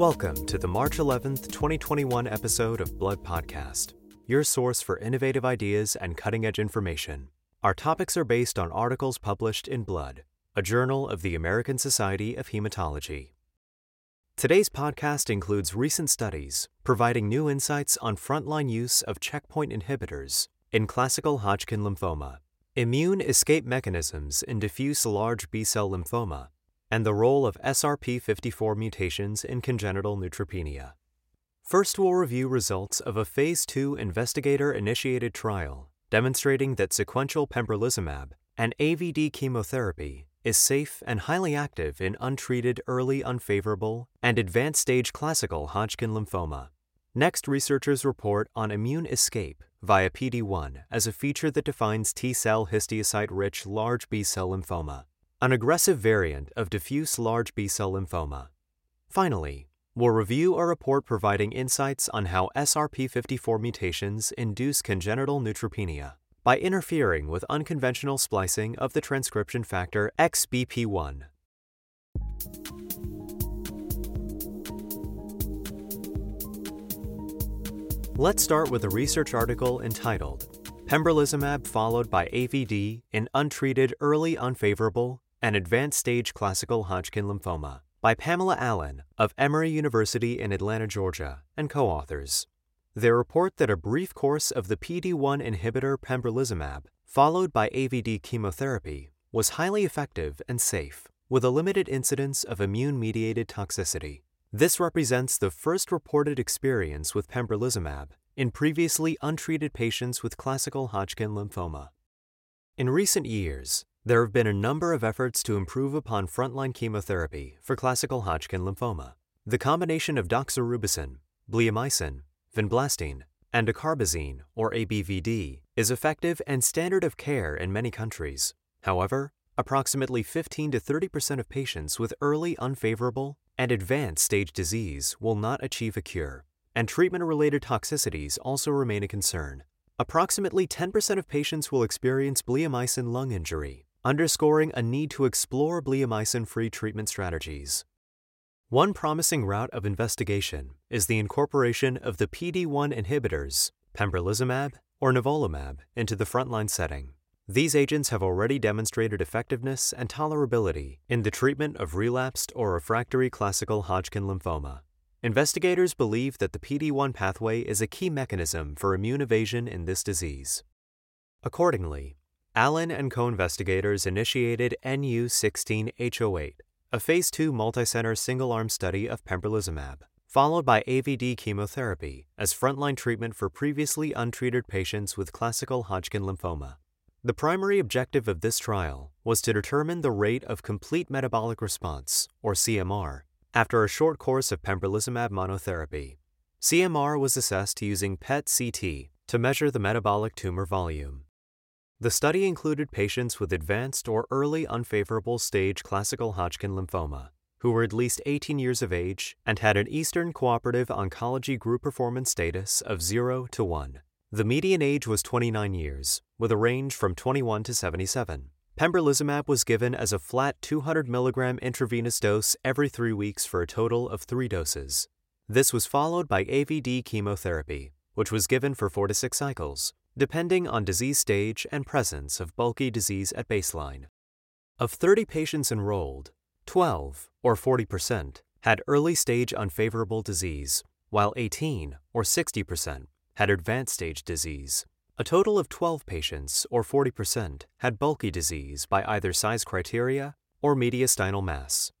Welcome to the March 11th, 2021 episode of Blood Podcast, your source for innovative ideas and cutting edge information. Our topics are based on articles published in Blood, a journal of the American Society of Hematology. Today's podcast includes recent studies providing new insights on frontline use of checkpoint inhibitors in classical Hodgkin lymphoma, immune escape mechanisms in diffuse large B cell lymphoma, and the role of SRP54 mutations in congenital neutropenia. First, we'll review results of a Phase 2 investigator initiated trial demonstrating that sequential pembrolizumab and AVD chemotherapy is safe and highly active in untreated early unfavorable and advanced stage classical Hodgkin lymphoma. Next, researchers report on immune escape via PD1 as a feature that defines T cell histiocyte rich large B cell lymphoma, an aggressive variant of diffuse large B cell lymphoma. Finally, we'll review a report providing insights on how SRP54 mutations induce congenital neutropenia by interfering with unconventional splicing of the transcription factor XBP1. Let's start with a research article entitled Pembrolizumab followed by AVD in untreated early unfavorable and advanced stage classical Hodgkin lymphoma by Pamela Allen of Emory University in Atlanta, Georgia, and co authors. They report that a brief course of the PD1 inhibitor pembrolizumab, followed by AVD chemotherapy, was highly effective and safe, with a limited incidence of immune mediated toxicity. This represents the first reported experience with pembrolizumab in previously untreated patients with classical Hodgkin lymphoma. In recent years, there have been a number of efforts to improve upon frontline chemotherapy for classical Hodgkin lymphoma. The combination of doxorubicin, bleomycin, vinblastine, and dacarbazine, or ABVD, is effective and standard of care in many countries. However, approximately 15 to 30 percent of patients with early unfavorable and advanced stage disease will not achieve a cure, and treatment related toxicities also remain a concern. Approximately 10% of patients will experience bleomycin lung injury, underscoring a need to explore bleomycin free treatment strategies. One promising route of investigation is the incorporation of the PD1 inhibitors, pembrolizumab or nivolumab, into the frontline setting. These agents have already demonstrated effectiveness and tolerability in the treatment of relapsed or refractory classical Hodgkin lymphoma. Investigators believe that the PD1 pathway is a key mechanism for immune evasion in this disease. Accordingly, Allen and co investigators initiated NU 16H08, a Phase 2 multicenter single arm study of pembrolizumab, followed by AVD chemotherapy as frontline treatment for previously untreated patients with classical Hodgkin lymphoma. The primary objective of this trial was to determine the rate of complete metabolic response, or CMR, after a short course of pembrolizumab monotherapy. CMR was assessed using PET CT to measure the metabolic tumor volume. The study included patients with advanced or early unfavorable stage classical Hodgkin lymphoma who were at least 18 years of age and had an Eastern Cooperative Oncology Group performance status of 0 to 1. The median age was 29 years, with a range from 21 to 77. Pembrolizumab was given as a flat 200 mg intravenous dose every three weeks for a total of three doses. This was followed by AVD chemotherapy, which was given for four to six cycles, depending on disease stage and presence of bulky disease at baseline. Of 30 patients enrolled, 12, or 40%, had early stage unfavorable disease, while 18, or 60%, had advanced stage disease. A total of 12 patients, or 40%, had bulky disease by either size criteria or mediastinal mass.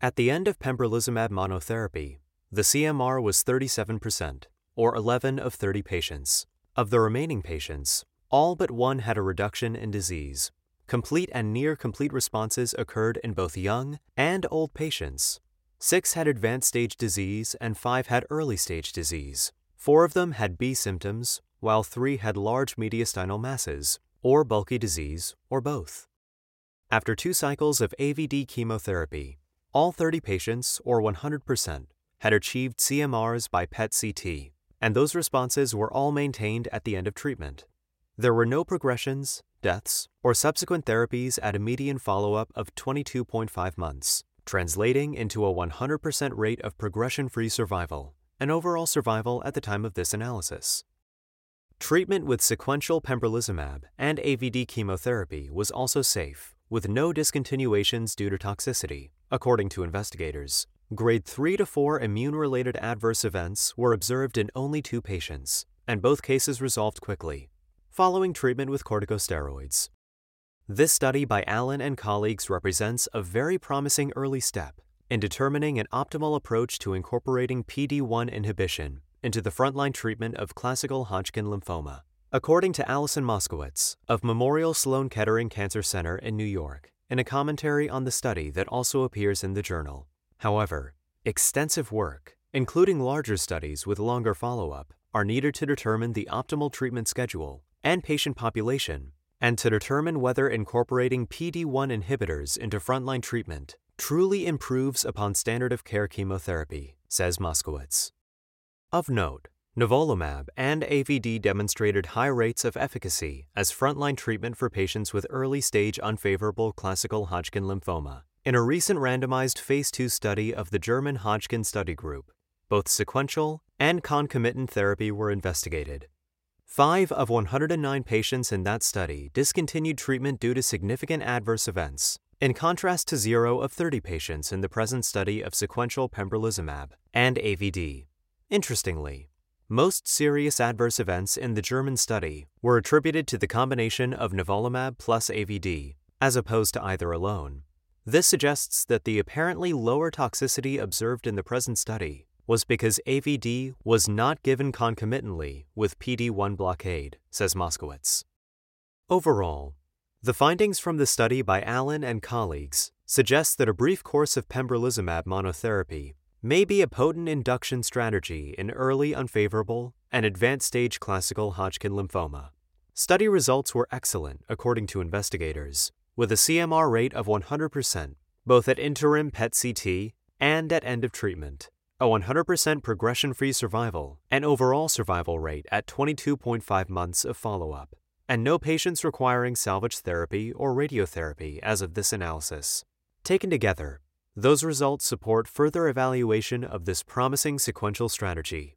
At the end of pembrolizumab monotherapy, the CMR was 37%, or 11 of 30 patients. Of the remaining patients, all but one had a reduction in disease. Complete and near complete responses occurred in both young and old patients. Six had advanced stage disease and five had early stage disease. Four of them had B symptoms, while three had large mediastinal masses, or bulky disease, or both. After two cycles of AVD chemotherapy, all 30 patients, or 100%, had achieved CMRs by PET CT, and those responses were all maintained at the end of treatment. There were no progressions, deaths, or subsequent therapies at a median follow up of 22.5 months. translating into a 100% rate of progression free survival and overall survival at the time of this analysis. Treatment with sequential pembrolizumab and AVD chemotherapy was also safe, with no discontinuations due to toxicity, according to investigators. Grade 3 to 4 immune related adverse events were observed in only two patients, and both cases resolved quickly, following treatment with corticosteroids. This study by Allen and colleagues represents a very promising early step in determining an optimal approach to incorporating PD1 inhibition into the frontline treatment of classical Hodgkin lymphoma. According to Alison Moskowitz of Memorial Sloan Kettering Cancer Center in New York, in a commentary on the study that also appears in the journal, However, extensive work, including larger studies with longer follow up, are needed to determine the optimal treatment schedule and patient population, and to determine whether incorporating PD1 inhibitors into frontline treatment truly improves upon standard of care chemotherapy, says Moskowitz. Of note, nivolumab and AVD demonstrated high rates of efficacy as frontline treatment for patients with early stage unfavorable classical Hodgkin lymphoma. In a recent randomized Phase 2 study of the German Hodgkin Study Group, both sequential and concomitant therapy were investigated. Five of 109 patients in that study discontinued treatment due to significant adverse events, in contrast to zero of 30 patients in the present study of sequential pembrolizumab and AVD. Interestingly, most serious adverse events in the German study were attributed to the combination of nivolumab plus AVD, as opposed to either alone. This suggests that the apparently lower toxicity observed in the present study was because AVD was not given concomitantly with PD1 blockade, says Moskowitz. Overall, the findings from the study by Allen and colleagues suggest that a brief course of pembrolizumab monotherapy may be a potent induction strategy in early unfavorable and advanced stage classical Hodgkin lymphoma. Study results were excellent, according to investigators, with a CMR rate of 100%, both at interim PET CT and at end of treatment, a 100% progression free survival and overall survival rate at 22.5 months of follow up, and no patients requiring salvage therapy or radiotherapy as of this analysis. Taken together, those results support further evaluation of this promising sequential strategy.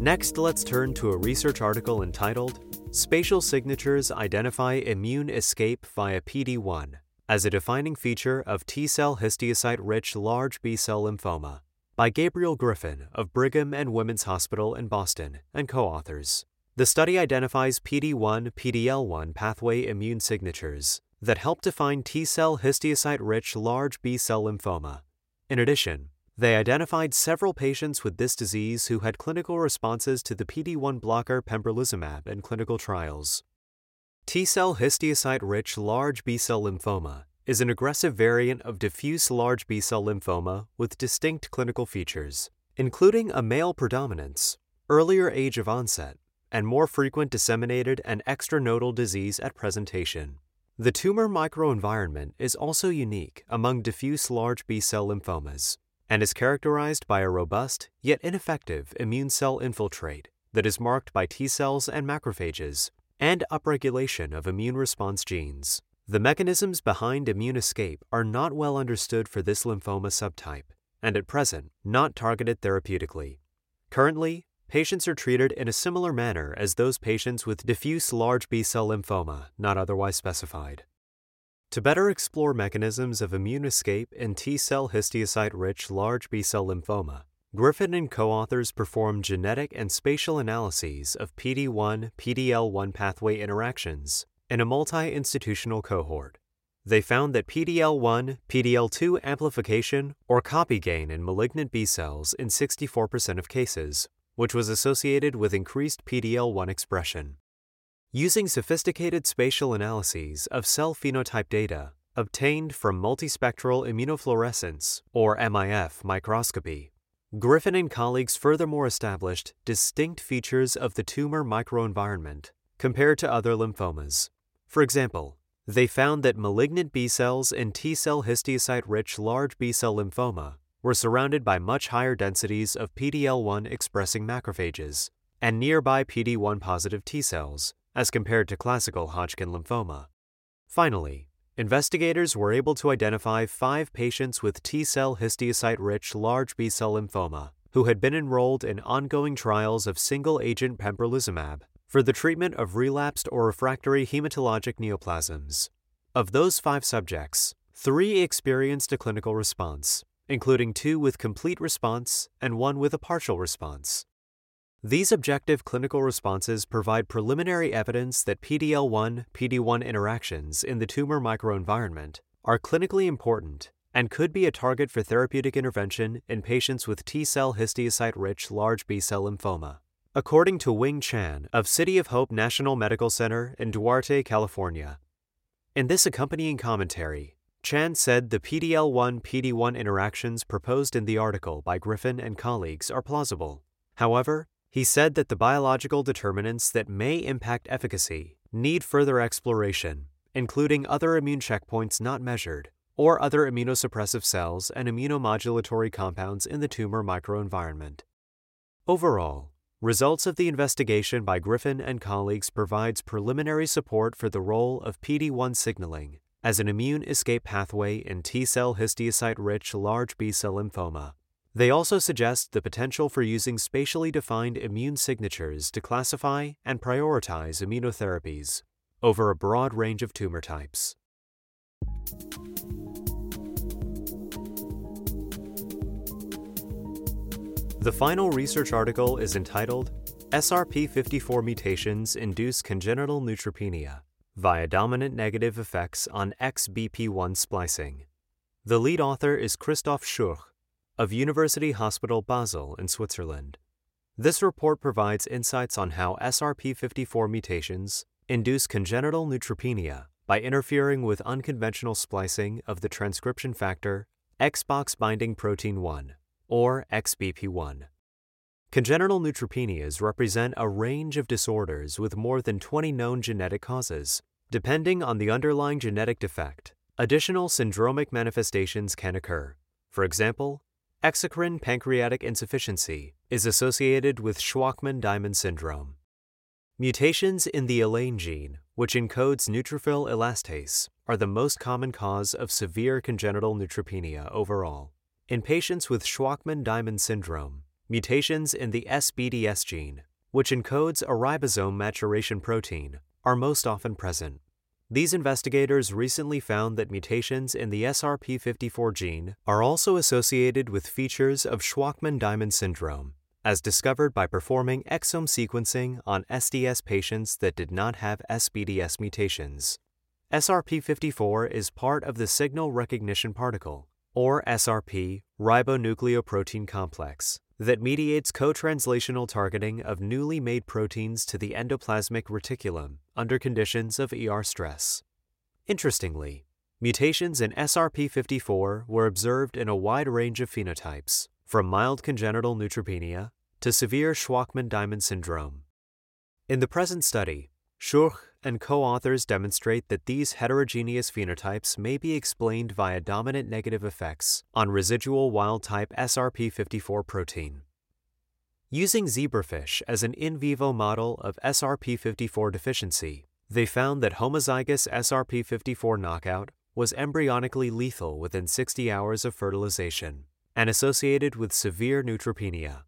Next, let's turn to a research article entitled Spatial Signatures Identify Immune Escape via PD1 as a Defining Feature of T cell histiocyte rich large B cell lymphoma by Gabriel Griffin of Brigham and Women's Hospital in Boston and co authors. The study identifies PD1 PDL1 pathway immune signatures that help define T cell histiocyte rich large B cell lymphoma. In addition, they identified several patients with this disease who had clinical responses to the PD1 blocker pembrolizumab in clinical trials. T cell histiocyte rich large B cell lymphoma is an aggressive variant of diffuse large B cell lymphoma with distinct clinical features, including a male predominance, earlier age of onset, and more frequent disseminated and extranodal disease at presentation. The tumor microenvironment is also unique among diffuse large B cell lymphomas and is characterized by a robust yet ineffective immune cell infiltrate that is marked by T cells and macrophages and upregulation of immune response genes. The mechanisms behind immune escape are not well understood for this lymphoma subtype, and at present, not targeted therapeutically. Currently, patients are treated in a similar manner as those patients with diffuse large B cell lymphoma not otherwise specified. To better explore mechanisms of immune escape in T cell histiocyte rich large B cell lymphoma, Griffin and co authors performed genetic and spatial analyses of PD1 PDL1 pathway interactions in a multi institutional cohort. They found that PDL1 PDL2 amplification or copy gain in malignant B cells in 64% of cases, which was associated with increased PDL1 expression. Using sophisticated spatial analyses of cell phenotype data obtained from multispectral immunofluorescence, or MIF, microscopy, Griffin and colleagues furthermore established distinct features of the tumor microenvironment compared to other lymphomas. For example, they found that malignant B cells in T cell histiocyte rich large B cell lymphoma were surrounded by much higher densities of PDL1 expressing macrophages and nearby PD1 positive T cells as compared to classical Hodgkin lymphoma. Finally, investigators were able to identify five patients with T cell histiocyte rich large B cell lymphoma who had been enrolled in ongoing trials of single agent pembrolizumab for the treatment of relapsed or refractory hematologic neoplasms. Of those five subjects, three experienced a clinical response, including two with complete response and one with a partial response. These objective clinical responses provide preliminary evidence that PDL1 PD1 interactions in the tumor microenvironment are clinically important and could be a target for therapeutic intervention in patients with T cell histiocyte rich large B cell lymphoma. According to Wing Chan of City of Hope National Medical Center in Duarte, California. In this accompanying commentary, Chan said the PDL1 PD1 interactions proposed in the article by Griffin and colleagues are plausible. However, he said that the biological determinants that may impact efficacy need further exploration, including other immune checkpoints not measured, or other immunosuppressive cells and immunomodulatory compounds in the tumor microenvironment. Overall, results of the investigation by Griffin and colleagues provides preliminary support for the role of PD1 signaling as an immune escape pathway in T cell histiocyte rich large B cell lymphoma. They also suggest the potential for using spatially defined immune signatures to classify and prioritize immunotherapies over a broad range of tumor types. The final research article is entitled SRP54 Mutations Induce Congenital Neutropenia via Dominant Negative Effects on XBP1 Splicing. The lead author is Christoph Schurch of University Hospital Basel in Switzerland. This report provides insights on how SRP54 mutations induce congenital neutropenia by interfering with unconventional splicing of the transcription factor Xbox binding protein 1, or XBP1. Congenital neutropenias represent a range of disorders with more than 20 known genetic causes. Depending on the underlying genetic defect, additional syndromic manifestations can occur. For example, Exocrine pancreatic insufficiency is associated with Shwachman Diamond syndrome. Mutations in the ELANE gene, which encodes neutrophil elastase, are the most common cause of severe congenital neutropenia overall. In patients with Shwachman Diamond syndrome, mutations in the SBDS gene, which encodes a ribosome maturation protein, are most often present. These investigators recently found that mutations in the SRP54 gene are also associated with features of Shwachman Diamond syndrome, as discovered by performing exome sequencing on SDS patients that did not have SBDS mutations. SRP54 is part of the signal recognition particle, or SRP, ribonucleoprotein complex, that mediates co-translational targeting of newly made proteins to the endoplasmic reticulum under conditions of ER stress. Interestingly, mutations in SRP54 were observed in a wide range of phenotypes, from mild congenital neutropenia to severe Shwachman Diamond syndrome. In the present study, Schurch and co authors demonstrate that these heterogeneous phenotypes may be explained via dominant negative effects on residual wild type SRP54 protein. Using zebrafish as an in vivo model of SRP54 deficiency, they found that homozygous SRP54 knockout was embryonically lethal within 60 hours of fertilization and associated with severe neutropenia.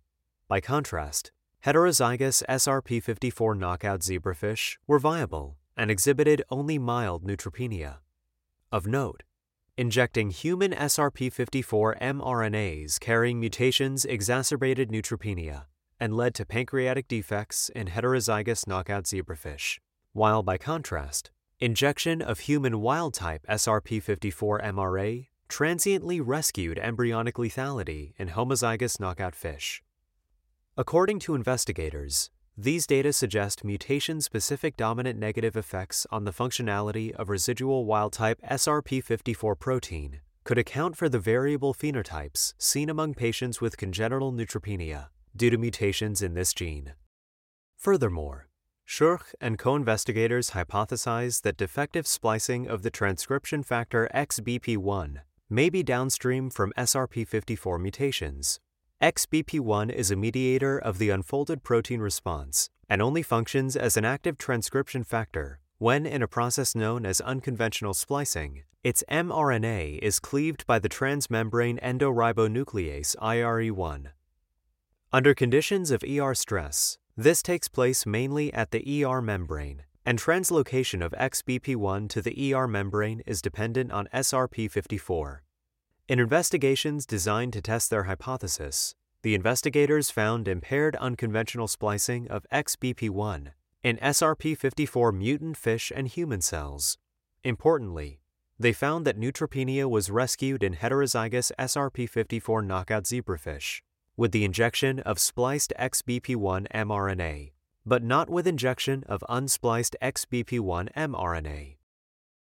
By contrast, Heterozygous SRP54 knockout zebrafish were viable and exhibited only mild neutropenia. Of note, injecting human SRP54 mRNAs carrying mutations exacerbated neutropenia and led to pancreatic defects in heterozygous knockout zebrafish, while by contrast, injection of human wild type SRP54 mRNA transiently rescued embryonic lethality in homozygous knockout fish. According to investigators, these data suggest mutation specific dominant negative effects on the functionality of residual wild type SRP54 protein could account for the variable phenotypes seen among patients with congenital neutropenia due to mutations in this gene. Furthermore, Schurch and co investigators hypothesize that defective splicing of the transcription factor XBP1 may be downstream from SRP54 mutations XBP1 is a mediator of the unfolded protein response and only functions as an active transcription factor when, in a process known as unconventional splicing, its mRNA is cleaved by the transmembrane endoribonuclease IRE1. Under conditions of ER stress, this takes place mainly at the ER membrane, and translocation of XBP1 to the ER membrane is dependent on SRP54. In investigations designed to test their hypothesis, the investigators found impaired unconventional splicing of XBP1 in SRP54 mutant fish and human cells. Importantly, they found that neutropenia was rescued in heterozygous SRP54 knockout zebrafish with the injection of spliced XBP1 mRNA, but not with injection of unspliced XBP1 mRNA.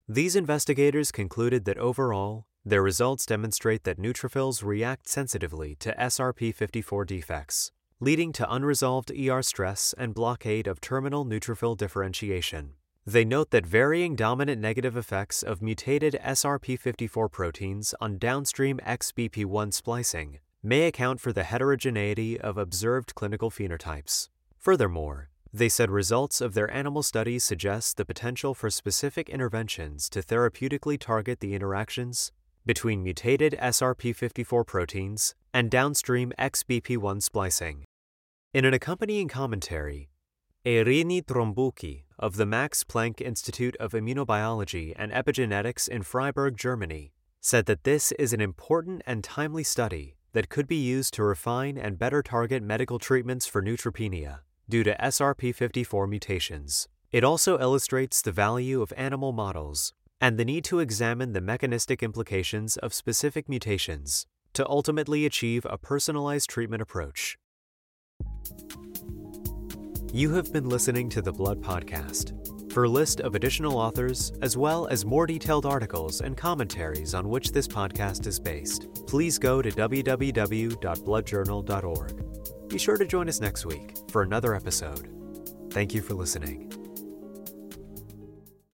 These investigators concluded that overall, their results demonstrate that neutrophils react sensitively to SRP54 defects, leading to unresolved ER stress and blockade of terminal neutrophil differentiation. They note that varying dominant negative effects of mutated SRP54 proteins on downstream XBP1 splicing may account for the heterogeneity of observed clinical phenotypes. Furthermore, they said results of their animal studies suggest the potential for specific interventions to therapeutically target the interactions between mutated SRP54 proteins and downstream XBP1 splicing. In an accompanying commentary, Eirini Trompouki of the Max Planck Institute of Immunobiology and Epigenetics in Freiburg, Germany, said that this is an important and timely study that could be used to refine and better target medical treatments for neutropenia due to SRP54 mutations. It also illustrates the value of animal models and the need to examine the mechanistic implications of specific mutations to ultimately achieve a personalized treatment approach. You have been listening to the Blood Podcast. For a list of additional authors, as well as more detailed articles and commentaries on which this podcast is based, please go to www.bloodjournal.org. Be sure to join us next week for another episode. Thank you for listening.